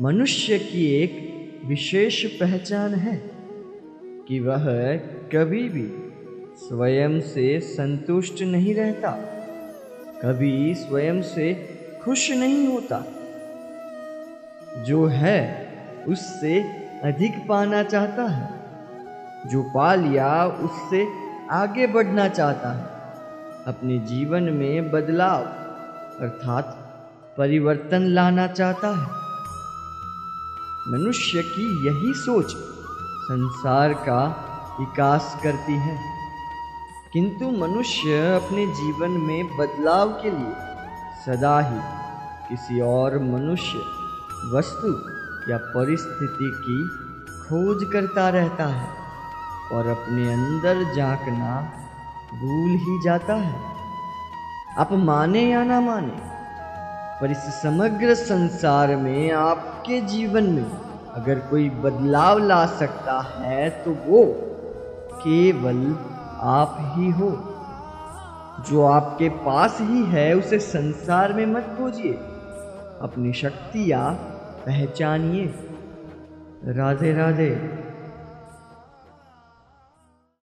मनुष्य की एक विशेष पहचान है कि वह कभी भी स्वयं से संतुष्ट नहीं रहता, कभी स्वयं से खुश नहीं होता। जो है, उससे अधिक पाना चाहता है। जो पा लिया उससे आगे बढ़ना चाहता है, अपने जीवन में बदलाव अर्थात परिवर्तन लाना चाहता है। मनुष्य की यही सोच संसार का विकास करती है। किंतु मनुष्य अपने जीवन में बदलाव के लिए सदा ही किसी और मनुष्य वस्तु या परिस्थिति की खोज करता रहता है और अपने अंदर झांकना भूल ही जाता है। आप माने या ना माने पर इस समग्र संसार में, आपके जीवन में अगर कोई बदलाव ला सकता है तो वो केवल आप ही हो। जो आपके पास ही है, उसे संसार में मत खोजिए। अपनी शक्तियाँ पहचानिए। राधे राधे।